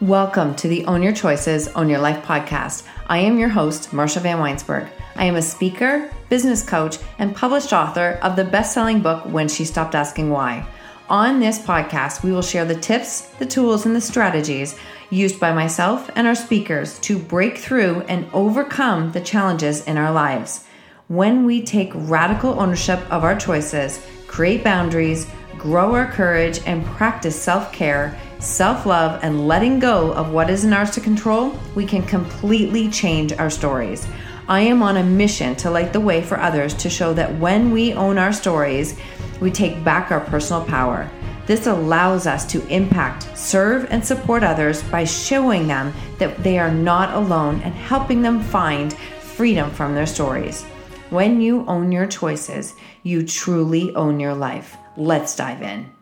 Welcome to the Own Your Choices, Own Your Life podcast. I am your host, Marsha Vanwynsberghe. I am a speaker, business coach, and published author of the best selling book, When She Stopped Asking Why. On this podcast, we will share the tips, the tools, and the strategies used by myself and our speakers to break through and overcome the challenges in our lives. When we take radical ownership of our choices, create boundaries, grow our courage, and practice self care, self love, and letting go of what isn't ours to control, we can completely change our stories. I am on a mission to light the way for others to show that when we own our stories, we take back our personal power. This allows us to impact, serve, and support others by showing them that they are not alone and helping them find freedom from their stories. When you own your choices, you truly own your life. Let's dive in.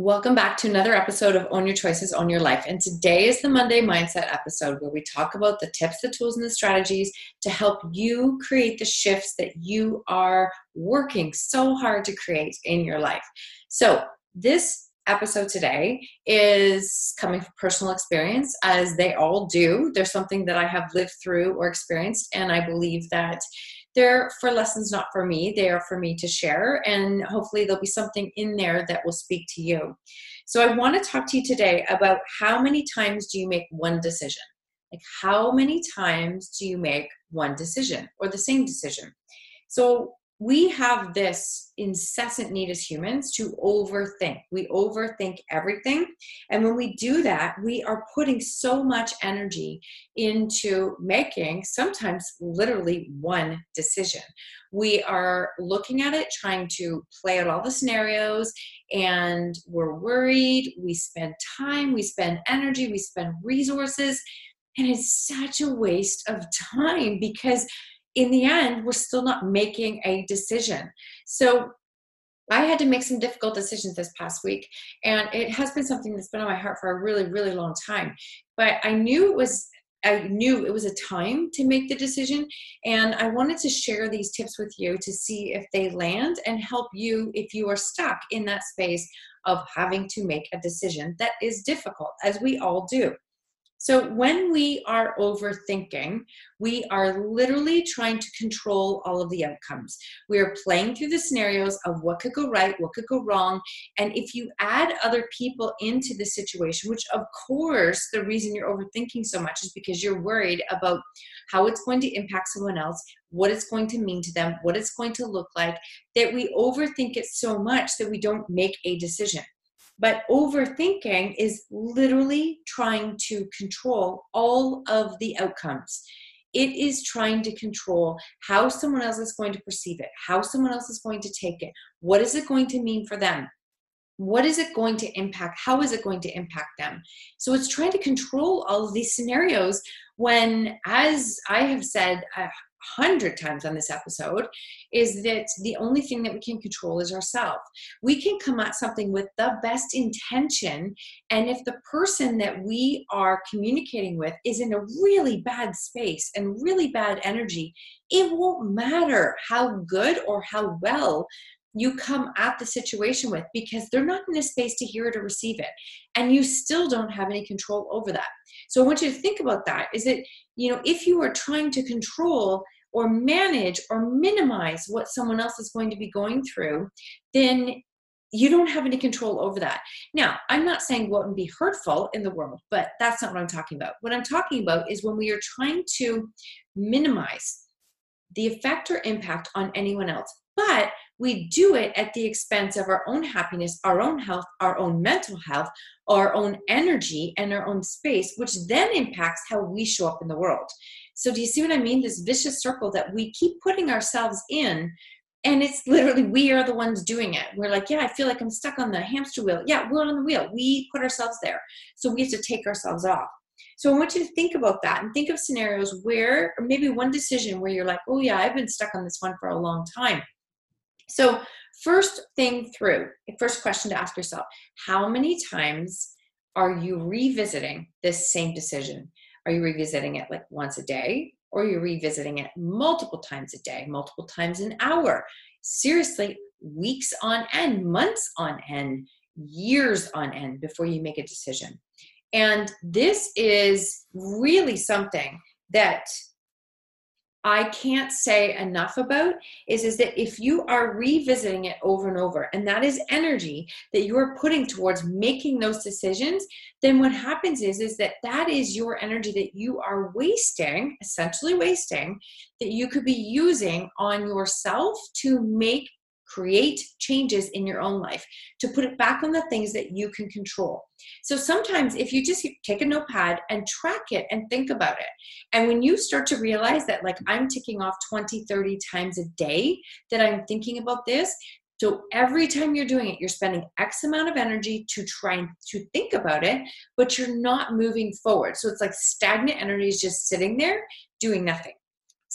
Welcome back to another episode of Own Your Choices, Own Your Life. And today is the Monday Mindset episode where we talk about the tips, the tools, and the strategies to help you create the shifts that you are working so hard to create in your life. So, this episode today is coming from personal experience, as they all do. There's something that I have lived through or experienced, and I believe that they're for lessons not for me. They are for me to share and hopefully there'll be something in there that will speak to you. So i want to talk to you today about how many times do you make one decision? Like how many times do you make one decision or the same decision? So we have this incessant need as humans to overthink. We overthink everything. And when we do that, we are putting so much energy into making sometimes literally one decision. We are looking at it, trying to play out all the scenarios, and we're worried. We spend time, we spend energy, we spend resources. And it's such a waste of time because in the end, we're still not making a decision. So I had to make some difficult decisions this past week, and it has been something that's been on my heart for a really, really long time. But I knew it was I knew it was a time to make the decision, and I wanted to share these tips with you to see if they land and help you if you are stuck in that space of having to make a decision that is difficult, as we all do. So, when we are overthinking, we are literally trying to control all of the outcomes. We are playing through the scenarios of what could go right, what could go wrong. And if you add other people into the situation, which of course the reason you're overthinking so much is because you're worried about how it's going to impact someone else, what it's going to mean to them, what it's going to look like, that we overthink it so much that we don't make a decision. But overthinking is literally trying to control all of the outcomes. It is trying to control how someone else is going to perceive it, how someone else is going to take it, what is it going to mean for them, what is it going to impact, how is it going to impact them. So it's trying to control all of these scenarios when, as I have said, uh, hundred times on this episode is that the only thing that we can control is ourselves. We can come at something with the best intention, and if the person that we are communicating with is in a really bad space and really bad energy, it won't matter how good or how well you come at the situation with because they're not in a space to hear it or receive it and you still don't have any control over that so i want you to think about that is that you know if you are trying to control or manage or minimize what someone else is going to be going through, then you don't have any control over that. Now, I'm not saying out and be hurtful in the world, but that's not what I'm talking about. What I'm talking about is when we are trying to minimize the effect or impact on anyone else, but we do it at the expense of our own happiness, our own health, our own mental health, our own energy, and our own space, which then impacts how we show up in the world. So, do you see what I mean? This vicious circle that we keep putting ourselves in. And it's literally, we are the ones doing it. We're like, yeah, I feel like I'm stuck on the hamster wheel. Yeah, we're on the wheel. We put ourselves there. So, we have to take ourselves off. So I want you to think about that and think of scenarios where, or maybe one decision where you're like, oh yeah, I've been stuck on this one for a long time. So, first thing through, first question to ask yourself how many times are you revisiting this same decision? Are you revisiting it like once a day? Or you're you revisiting it multiple times a day, multiple times an hour? Seriously, weeks on end, months on end, years on end before you make a decision. And this is really something that I can't say enough about is, is that if you are revisiting it over and over, and that is energy that you are putting towards making those decisions, then what happens is, is that that is your energy that you are wasting, essentially wasting, that you could be using on yourself to make create changes in your own life, to put it back on the things that you can control. So sometimes if you just take a notepad and track it and think about it, and when you start to realize that, like, I'm ticking off 20, 30 times a day that I'm thinking about this, so every time you're doing it, you're spending X amount of energy to try to think about it, but you're not moving forward. So it's like stagnant energy is just sitting there doing nothing.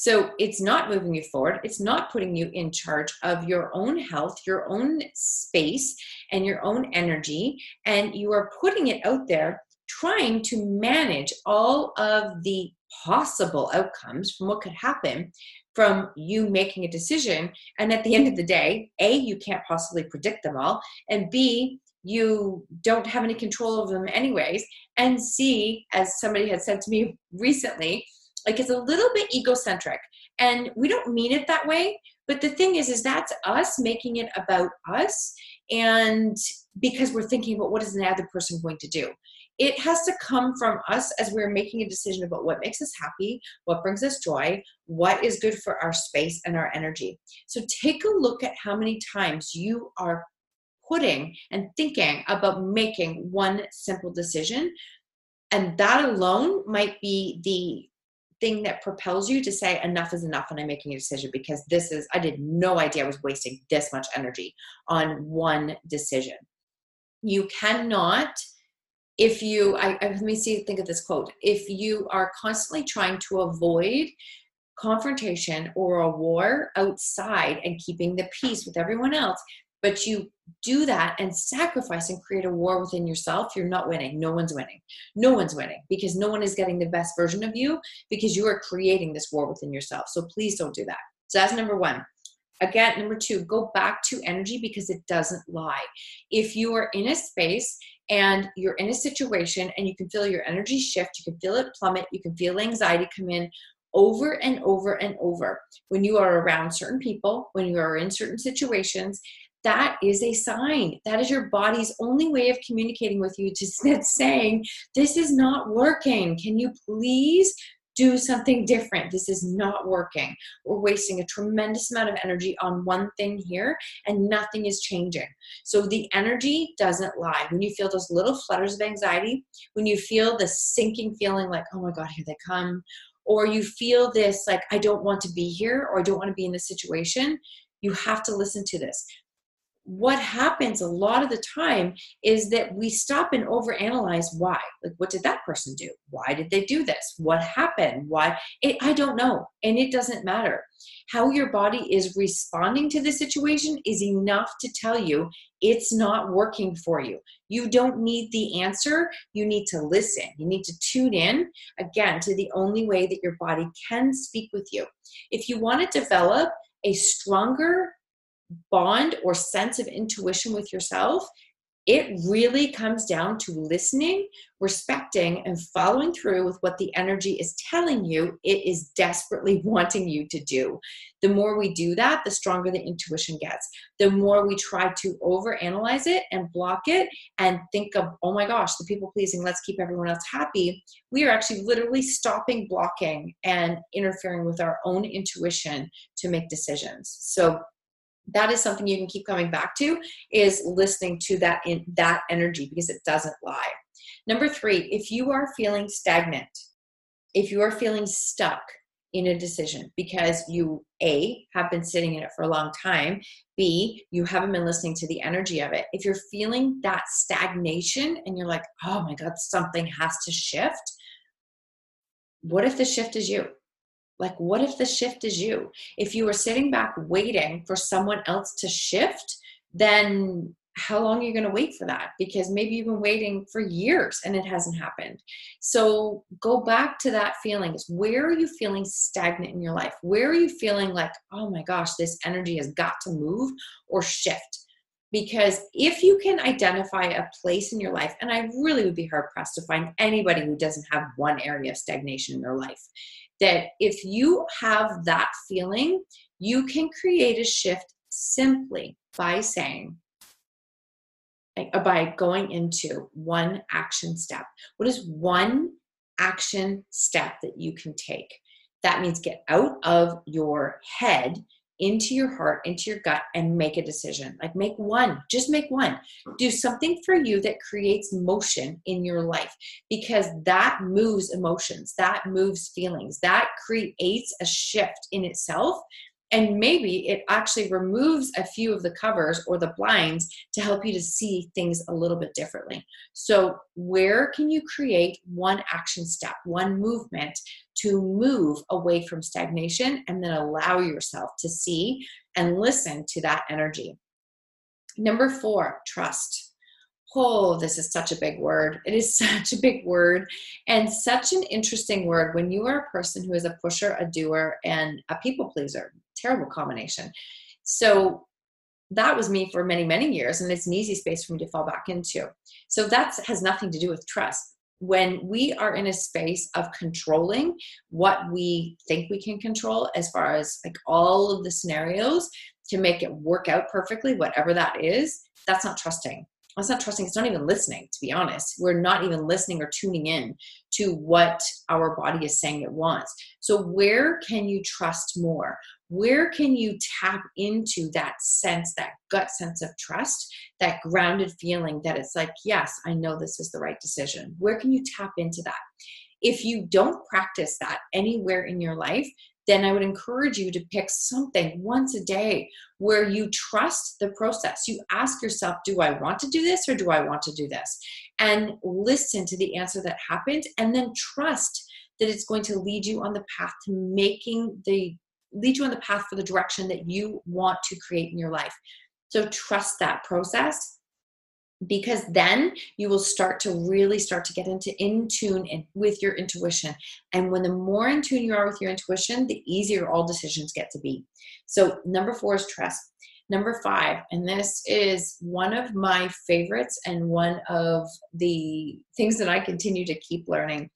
So it's not moving you forward. It's not putting you in charge of your own health, your own space, and your own energy. And you are putting it out there trying to manage all of the possible outcomes from what could happen from you making a decision. And at the end of the day, A, you can't possibly predict them all. And B, you don't have any control of them anyways. And C, as somebody had said to me recently, like it's a little bit egocentric and we don't mean it that way but the thing is is that's us making it about us and because we're thinking about what is the other person going to do. It has to come from us as we're making a decision about what makes us happy what brings us joy what is good for our space and our energy. So take a look at how many times you are putting and thinking about making one simple decision and that alone might be the thing that propels you to say enough is enough and I'm making a decision because this is I did no idea I was wasting this much energy on one decision. You cannot if you I, I let me see think of this quote if you are constantly trying to avoid confrontation or a war outside and keeping the peace with everyone else but you do that and sacrifice and create a war within yourself, you're not winning. No one's winning. No one's winning because no one is getting the best version of you because you are creating this war within yourself. So please don't do that. So that's number one. Again, number two, go back to energy because it doesn't lie. If you are in a space and you're in a situation and you can feel your energy shift, you can feel it plummet, you can feel anxiety come in, over and over and over when you are around certain people, when you are in certain situations, that is a sign. That is your body's only way of communicating with you to saying, This is not working. Can you please do something different? This is not working. We're wasting a tremendous amount of energy on one thing here and nothing is changing. So the energy doesn't lie. When you feel those little flutters of anxiety, when you feel the sinking feeling like, Oh my God, here they come. Or you feel this like, I don't want to be here or I don't want to be in this situation, you have to listen to this what happens a lot of the time is that we stop and overanalyze why. Like what did that person do? Why did they do this? What happened? Why? It, i don't know and it doesn't matter. How your body is responding to the situation is enough to tell you it's not working for you. You don't need the answer. You need to listen. You need to tune in again to the only way that your body can speak with you. If you want to develop a stronger bond or sense of intuition with yourself, it really comes down to listening, respecting, and following through with what the energy is telling you it is desperately wanting you to do. The more we do that, the stronger the intuition gets. The more we try to overanalyze it and block it and think of, oh my gosh, the people pleasing, let's keep everyone else happy. We are actually literally stopping blocking and interfering with our own intuition to make decisions. So, that is something you can keep coming back to is listening to that in that energy because it doesn't lie. Number three if you are feeling stagnant if you are feeling stuck in a decision because you a have been sitting in it for a long time b you haven't been listening to the energy of it if you're feeling that stagnation and you're like oh my god something has to shift what if the shift is you like, what if the shift is you? If you were sitting back waiting for someone else to shift, then how long are you going to wait for that? Because maybe you've been waiting for years and it hasn't happened. So go back to that feeling. Where are you feeling stagnant in your life? Where are you feeling like, oh my gosh, this energy has got to move or shift? Because if you can identify a place in your life, and I really would be hard pressed to find anybody who doesn't have one area of stagnation in their life, that if you have that feeling, you can create a shift simply by saying, uh, by going into one action step. What is one action step that you can take? That means get out of your head into your heart, into your gut, and make a decision. Like make one, just make one. Do something for you that creates motion in your life because that moves emotions, that moves feelings, that creates a shift in itself and maybe it actually removes a few of the covers or the blinds to help you to see things a little bit differently. So, where can you create one action step, one movement to move away from stagnation and then allow yourself to see and listen to that energy? Number four, trust. Oh, this is such a big word. It is such a big word and such an interesting word when you are a person who is a pusher, a doer, and a people pleaser terrible combination. So that was me for many, many years, and it's an easy space for me to fall back into. So that has nothing to do with trust. When we are in a space of controlling what we think we can control, as far as like all of the scenarios to make it work out perfectly, whatever that is, that's not trusting. That's not trusting. It's not even listening, to be honest. We're not even listening or tuning in to what our body is saying it wants. So, where can you trust more? where can you tap into that sense, that gut sense of trust, that grounded feeling that it's like, yes, I know this is the right decision? Where can you tap into that? If you don't practice that anywhere in your life, then I would encourage you to pick something once a day where you trust the process. You ask yourself, do I want to do this or do I want to do this? And listen to the answer that happened and then trust that it's going to lead you on the path to making the lead you on the path for the direction that you want to create in your life. So trust that process because then you will start to really start to get into in tune in, with your intuition. And when the more in tune you are with your intuition the easier all decisions get to be. So number four is trust. Number five and this is one of my favorites and one of the things that i continue to keep learning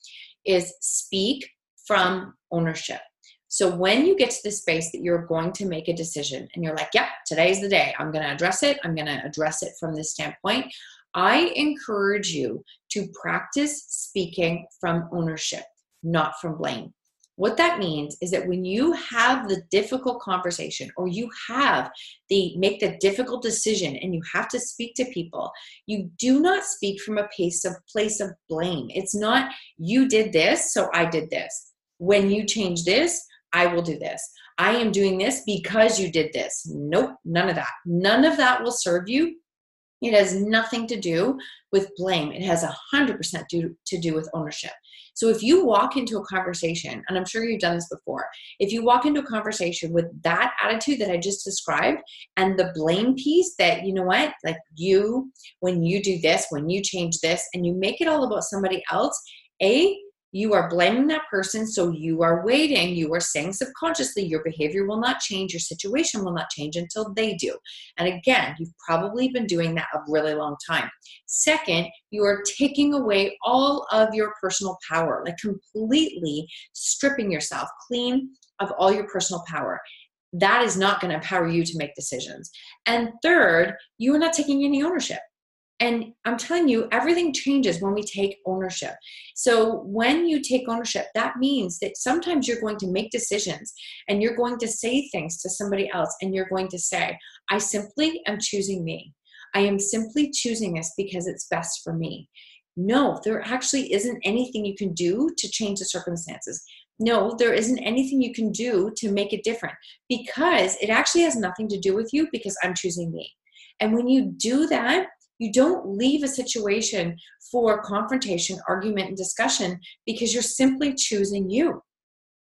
is speak from ownership so when you get to the space that you're going to make a decision and you're like, yep, today's the day, I'm going to address it, I'm going to address it from this standpoint, I encourage you to practice speaking from ownership, not from blame. What that means is that when you have the difficult conversation or you have the make the difficult decision and you have to speak to people, you do not speak from a place of place of blame. It's not you did this, so I did this. When you change this, I will do this. I am doing this because you did this. Nope, none of that. None of that will serve you. It has nothing to do with blame. It has 100% do, to do with ownership. So if you walk into a conversation, and I'm sure you've done this before, if you walk into a conversation with that attitude that I just described and the blame piece that, you know what, like you, when you do this, when you change this, and you make it all about somebody else, A, you are blaming that person, so you are waiting. You are saying subconsciously your behavior will not change, your situation will not change until they do. And again, you've probably been doing that a really long time. Second, you are taking away all of your personal power, like completely stripping yourself clean of all your personal power that is not going to empower you to make decisions. And third, you are not taking any ownership. And I'm telling you, everything changes when we take ownership. So, when you take ownership, that means that sometimes you're going to make decisions and you're going to say things to somebody else, and you're going to say, I simply am choosing me. I am simply choosing this because it's best for me. No, there actually isn't anything you can do to change the circumstances. No, there isn't anything you can do to make it different because it actually has nothing to do with you because I'm choosing me. And when you do that, you don't leave a situation for confrontation, argument, and discussion because you're simply choosing you.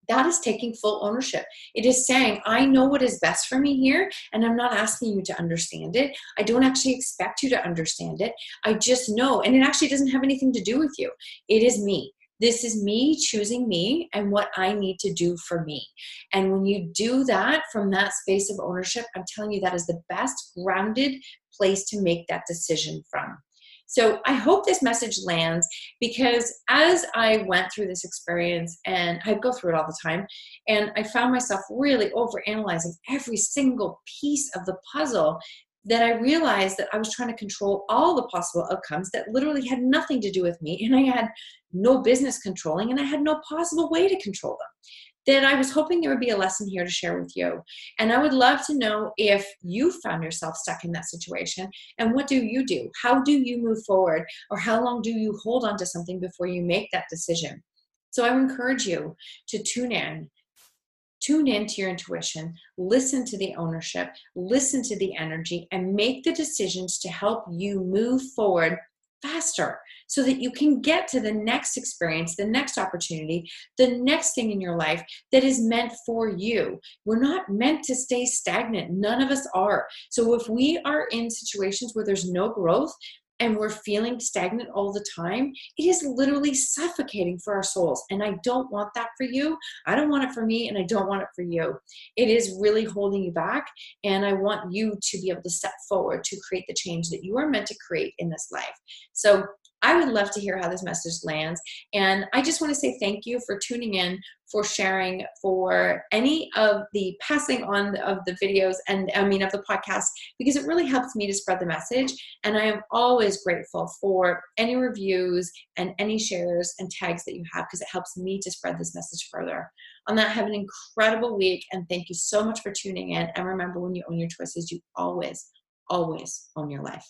That is taking full ownership. It is saying, I know what is best for me here, and I'm not asking you to understand it. I don't actually expect you to understand it. I just know, and it actually doesn't have anything to do with you. It is me. This is me choosing me and what I need to do for me. And when you do that from that space of ownership, I'm telling you, that is the best grounded place to make that decision from. So I hope this message lands because as I went through this experience, and I go through it all the time, and I found myself really over analyzing every single piece of the puzzle that I realized that I was trying to control all the possible outcomes that literally had nothing to do with me, and I had no business controlling, and I had no possible way to control them then I was hoping there would be a lesson here to share with you. And I would love to know if you found yourself stuck in that situation and what do you do? How do you move forward? Or how long do you hold on to something before you make that decision? So I would encourage you to tune in. Tune into your intuition, listen to the ownership, listen to the energy, and make the decisions to help you move forward faster so that you can get to the next experience, the next opportunity, the next thing in your life that is meant for you. We're not meant to stay stagnant. None of us are. So if we are in situations where there's no growth, and we're feeling stagnant all the time, it is literally suffocating for our souls. And I don't want that for you. I don't want it for me, and I don't want it for you. It is really holding you back. And I want you to be able to step forward to create the change that you are meant to create in this life. So I would love to hear how this message lands. And I just want to say thank you for tuning in, for sharing, for any of the passing on of the videos and I mean of the podcast, because it really helps me to spread the message. And I am always grateful for any reviews and any shares and tags that you have because it helps me to spread this message further. On that, have an incredible week and thank you so much for tuning in. And remember, when you own your choices, you always, always own your life.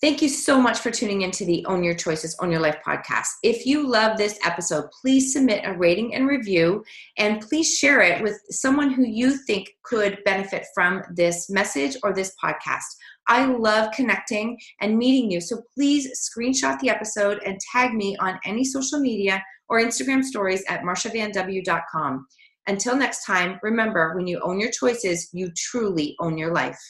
Thank you so much for tuning into the Own Your Choices, Own Your Life podcast. If you love this episode, please submit a rating and review and please share it with someone who you think could benefit from this message or this podcast. I love connecting and meeting you. So please screenshot the episode and tag me on any social media or Instagram stories at marshavanw.com. Until next time, remember when you own your choices, you truly own your life.